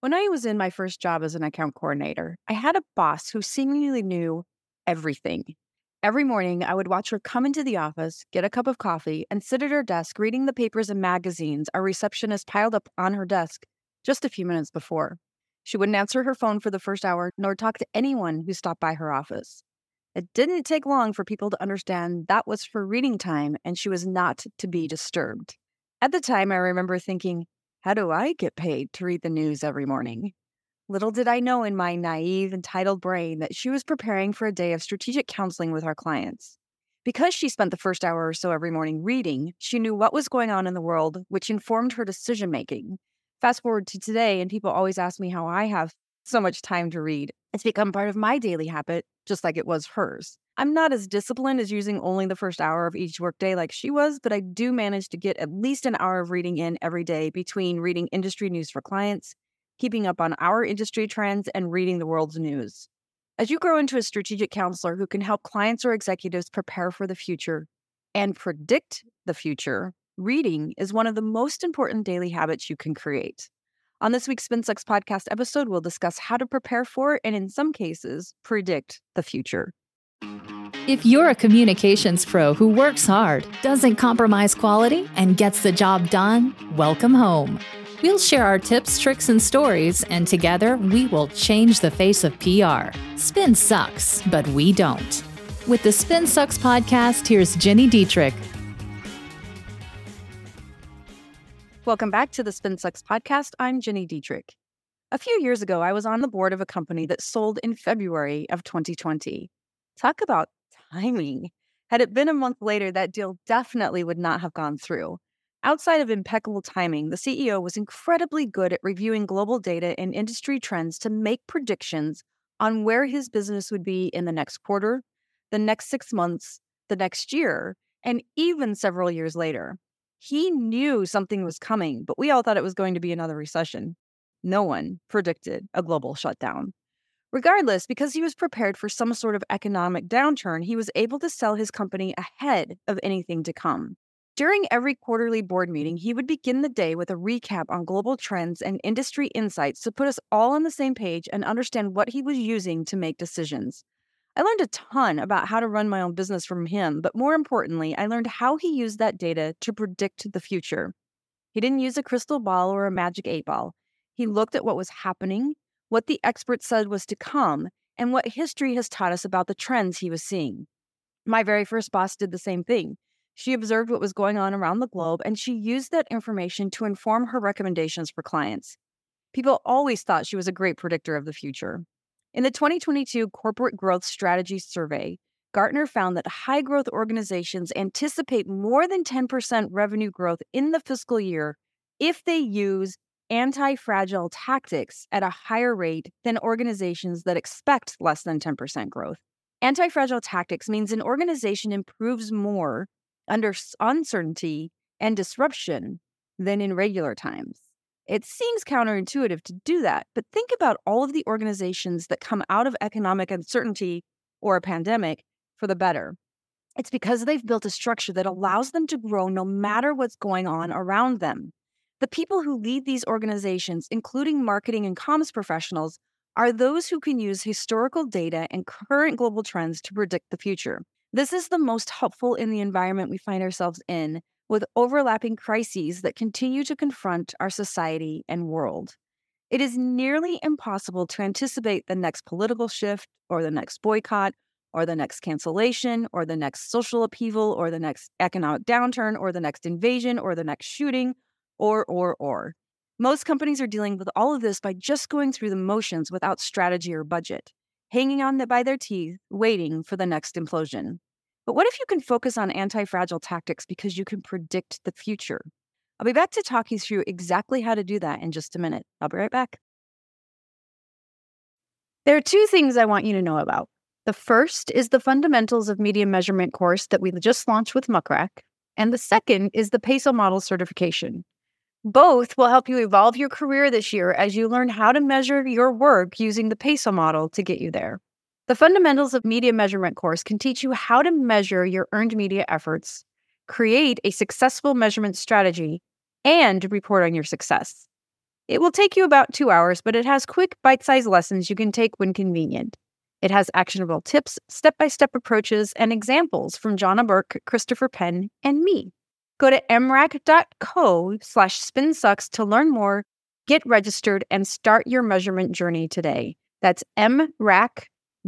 When I was in my first job as an account coordinator, I had a boss who seemingly knew everything. Every morning, I would watch her come into the office, get a cup of coffee, and sit at her desk reading the papers and magazines our receptionist piled up on her desk just a few minutes before. She wouldn't answer her phone for the first hour, nor talk to anyone who stopped by her office. It didn't take long for people to understand that was for reading time and she was not to be disturbed. At the time, I remember thinking, how do I get paid to read the news every morning? Little did I know in my naive, entitled brain that she was preparing for a day of strategic counseling with our clients. Because she spent the first hour or so every morning reading, she knew what was going on in the world, which informed her decision making. Fast forward to today, and people always ask me how I have so much time to read. It's become part of my daily habit, just like it was hers. I'm not as disciplined as using only the first hour of each workday like she was, but I do manage to get at least an hour of reading in every day between reading industry news for clients, keeping up on our industry trends, and reading the world's news. As you grow into a strategic counselor who can help clients or executives prepare for the future and predict the future, reading is one of the most important daily habits you can create. On this week's Spin Sucks podcast episode, we'll discuss how to prepare for and, in some cases, predict the future. If you're a communications pro who works hard, doesn't compromise quality, and gets the job done, welcome home. We'll share our tips, tricks, and stories, and together we will change the face of PR. Spin sucks, but we don't. With the Spin Sucks podcast, here's Gini Dietrich. Welcome back to the Spin Sucks podcast. I'm Gini Dietrich. A few years ago, I was on the board of a company that sold in February of 2020. Talk about timing. Had it been a month later, that deal definitely would not have gone through. Outside of impeccable timing, the CEO was incredibly good at reviewing global data and industry trends to make predictions on where his business would be in the next quarter, the next six months, the next year, and even several years later. He knew something was coming, but we all thought it was going to be another recession. No one predicted a global shutdown. Regardless, because he was prepared for some sort of economic downturn, he was able to sell his company ahead of anything to come. During every quarterly board meeting, he would begin the day with a recap on global trends and industry insights to put us all on the same page and understand what he was using to make decisions. I learned a ton about how to run my own business from him, but more importantly, I learned how he used that data to predict the future. He didn't use a crystal ball or a magic eight ball. He looked at what was happening what the experts said was to come, and what history has taught us about the trends he was seeing. My very first boss did the same thing. She observed what was going on around the globe and she used that information to inform her recommendations for clients. People always thought she was a great predictor of the future. In the 2022 Corporate Growth Strategy Survey, Gartner found that high growth organizations anticipate more than 10% revenue growth in the fiscal year if they use anti fragile tactics at a higher rate than organizations that expect less than 10% growth. Anti fragile tactics means an organization improves more under uncertainty and disruption than in regular times. It seems counterintuitive to do that, but think about all of the organizations that come out of economic uncertainty or a pandemic for the better. It's because they've built a structure that allows them to grow no matter what's going on around them. The people who lead these organizations, including marketing and comms professionals, are those who can use historical data and current global trends to predict the future. This is the most helpful in the environment we find ourselves in, with overlapping crises that continue to confront our society and world. It is nearly impossible to anticipate the next political shift, or the next boycott, or the next cancellation, or the next social upheaval, or the next economic downturn, or the next invasion, or the next shooting, or, or, or. Most companies are dealing with all of this by just going through the motions without strategy or budget, hanging on by their teeth, waiting for the next implosion. But what if you can focus on anti fragile tactics because you can predict the future? I'll be back to talk you through exactly how to do that in just a minute. I'll be right back. There are two things I want you to know about. The first is the Fundamentals of Media Measurement course that we just launched with Muck Rack, and the second is the PESO model certification. Both will help you evolve your career this year as you learn how to measure your work using the PESO model to get you there. The Fundamentals of Media Measurement course can teach you how to measure your earned media efforts, create a successful measurement strategy, and report on your success. It will take you about two hours, but it has quick, bite sized lessons you can take when convenient. It has actionable tips, step by step approaches, and examples from Johna Burke, Christopher Penn, and me. Go to mrac.co slash spinsucks to learn more, get registered, and start your measurement journey today. That's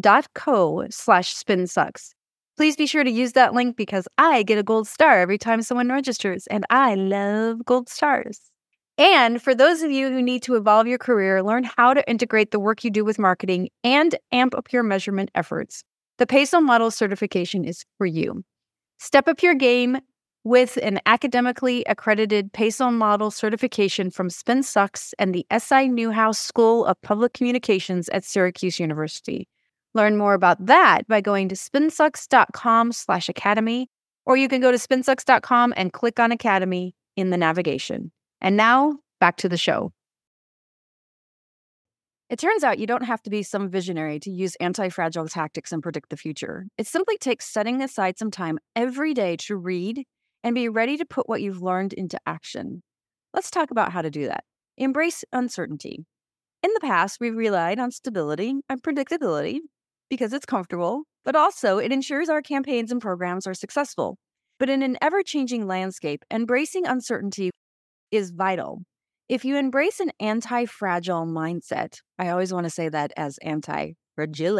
mrac.co slash spinsucks. Please be sure to use that link because I get a gold star every time someone registers, and I love gold stars. And for those of you who need to evolve your career, learn how to integrate the work you do with marketing and amp up your measurement efforts, the PESO Model certification is for you. Step up your game with an academically accredited PESO Model certification from SpinSucks and the SI Newhouse School of Public Communications at Syracuse University. Learn more about that by going to spinsucks.com slash academy, or you can go to spinsucks.com and click on Academy in the navigation. And now, back to the show. It turns out you don't have to be some visionary to use anti fragile tactics and predict the future. It simply takes setting aside some time every day to read and be ready to put what you've learned into action. Let's talk about how to do that. Embrace uncertainty. In the past, we've relied on stability and predictability because it's comfortable, but also it ensures our campaigns and programs are successful. But in an ever changing landscape, embracing uncertainty is vital. If you embrace an anti fragile mindset, I always want to say that as anti fragile,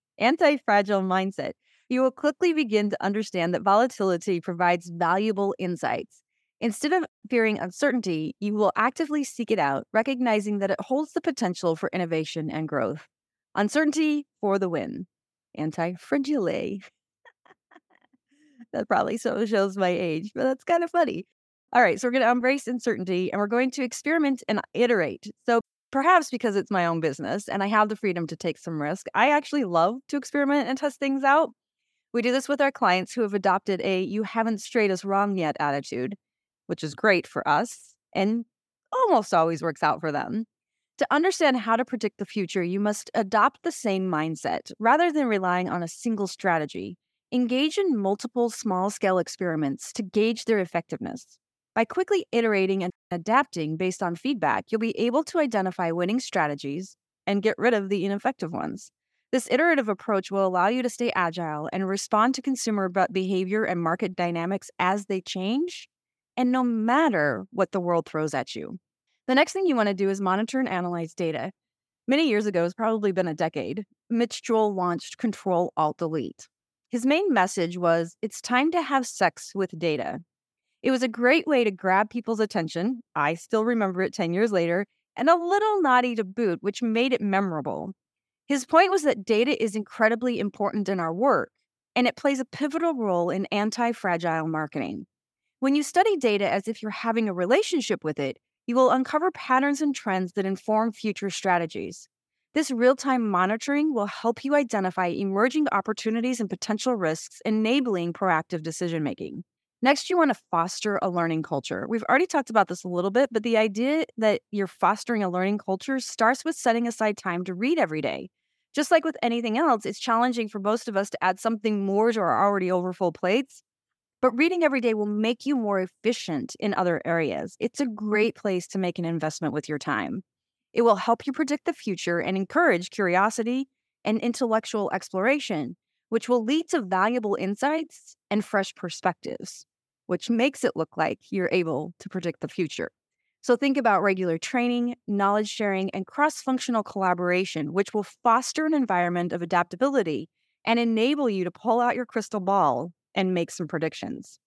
anti fragile mindset, you will quickly begin to understand that volatility provides valuable insights. Instead of fearing uncertainty, you will actively seek it out, recognizing that it holds the potential for innovation and growth. Uncertainty for the win. Anti fragile. that probably so shows my age, but that's kind of funny. All right, so we're going to embrace uncertainty and we're going to experiment and iterate. So perhaps because it's my own business and I have the freedom to take some risk, I actually love to experiment and test things out. We do this with our clients who have adopted a you haven't strayed us wrong yet attitude, which is great for us and almost always works out for them. To understand how to predict the future, you must adopt the same mindset rather than relying on a single strategy. Engage in multiple small scale experiments to gauge their effectiveness. By quickly iterating and adapting based on feedback, you'll be able to identify winning strategies and get rid of the ineffective ones. This iterative approach will allow you to stay agile and respond to consumer behavior and market dynamics as they change, and no matter what the world throws at you. The next thing you want to do is monitor and analyze data. Many years ago, it's probably been a decade, Mitch Joel launched Control Alt Delete. His main message was it's time to have sex with data. It was a great way to grab people's attention. I still remember it 10 years later, and a little naughty to boot, which made it memorable. His point was that data is incredibly important in our work, and it plays a pivotal role in anti fragile marketing. When you study data as if you're having a relationship with it, you will uncover patterns and trends that inform future strategies. This real time monitoring will help you identify emerging opportunities and potential risks, enabling proactive decision making. Next, you want to foster a learning culture. We've already talked about this a little bit, but the idea that you're fostering a learning culture starts with setting aside time to read every day. Just like with anything else, it's challenging for most of us to add something more to our already overfull plates. But reading every day will make you more efficient in other areas. It's a mm-hmm. great place to make an investment with your time. It will help you predict the future and encourage curiosity and intellectual exploration, which will lead to valuable insights and fresh perspectives, which makes it look like you're able to predict the future. So think about regular training, knowledge sharing, and cross functional collaboration, which will foster an environment of adaptability and enable you to pull out your crystal ball and make some predictions.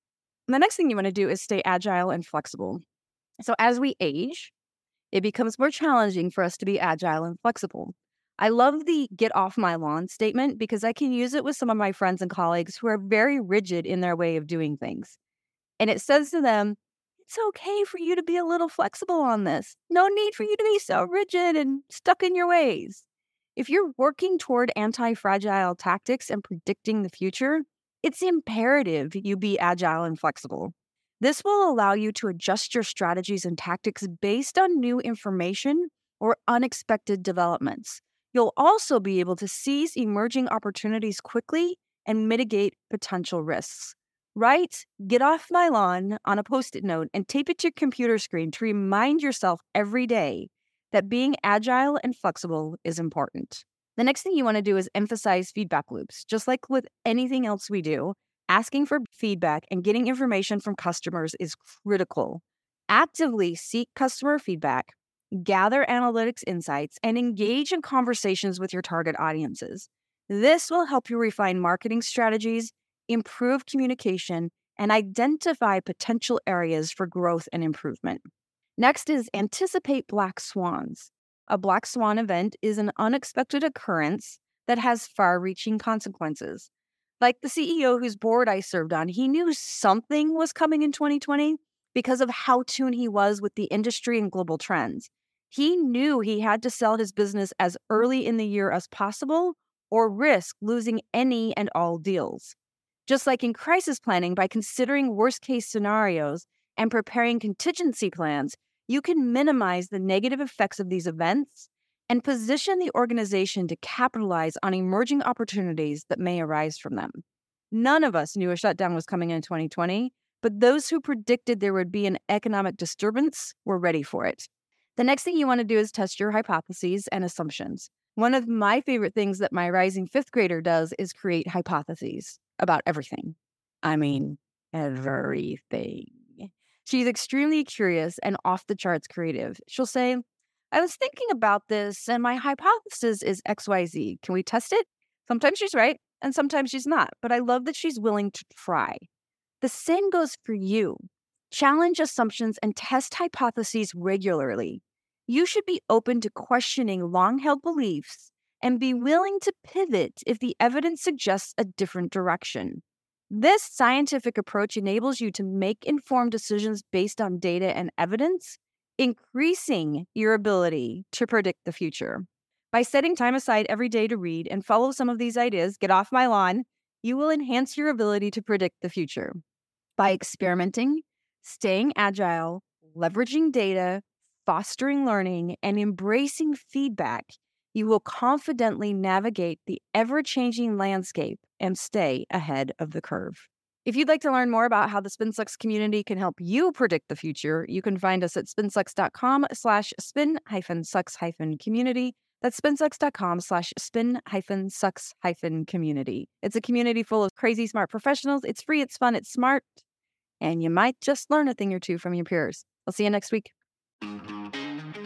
And the next thing you want to do is stay agile and flexible. So as we age, it becomes more challenging for us to be agile and flexible. I love the get off my lawn statement because I can use it with some of my friends and colleagues who are very rigid in their way of doing things. And it says to them, it's okay for you to be a little flexible on this. No need for you to be so rigid and stuck in your ways. If you're working toward anti fragile tactics and predicting the future, it's imperative you be agile and flexible. This will allow you to adjust your strategies and tactics based on new information or unexpected developments. You'll also be able to seize emerging opportunities quickly and mitigate potential risks. Write, get off my lawn on a post it note and tape it to your computer screen to remind yourself every day that being agile and flexible is important. The next thing you want to do is emphasize feedback loops. Just like with anything else we do, asking for feedback and getting information from customers is critical. Actively seek customer feedback, gather analytics insights, and engage in conversations with your target audiences. This will help you refine marketing strategies, improve communication, and identify potential areas for growth and improvement. Next is anticipate black swans. A black swan event is an unexpected occurrence that has far reaching consequences. Like the CEO whose board I served on, he knew something was coming in 2020 because of how tuned he was with the industry and global trends. He knew he had to sell his business as early in the year as possible or risk losing any and all deals. Just like in crisis planning, by considering worst case scenarios and preparing contingency plans, you can minimize the negative effects of these events and position the organization to capitalize on emerging opportunities that may arise from them. None of us knew a shutdown was coming in 2020, but those who predicted there would be an economic disturbance were ready for it. The next thing you want to do is test your hypotheses and assumptions. One of my favorite things that my rising fifth grader does is create hypotheses about everything. I mean, everything. She's extremely curious and off the charts creative. She'll say, I was thinking about this and my hypothesis is XYZ. Can we test it? Sometimes she's right and sometimes she's not, but I love that she's willing to try. The same goes for you. Challenge assumptions and test hypotheses regularly. You should be open to questioning long held beliefs and be willing to pivot if the evidence suggests a different direction. This scientific approach enables you to make informed decisions based on data and evidence, increasing your ability to predict the future. By setting time aside every day to read and follow some of these ideas, get off my lawn, you will enhance your ability to predict the future. By experimenting, staying agile, leveraging data, fostering learning, and embracing feedback, you will confidently navigate the ever changing landscape and stay ahead of the curve. If you'd like to learn more about how the SpinSucks community can help you predict the future, you can find us at spinsucks.com slash spin hyphen sucks hyphen community. That's spinsucks.com slash spin hyphen sucks hyphen community. It's a community full of crazy smart professionals. It's free, it's fun, it's smart, and you might just learn a thing or two from your peers. I'll see you next week.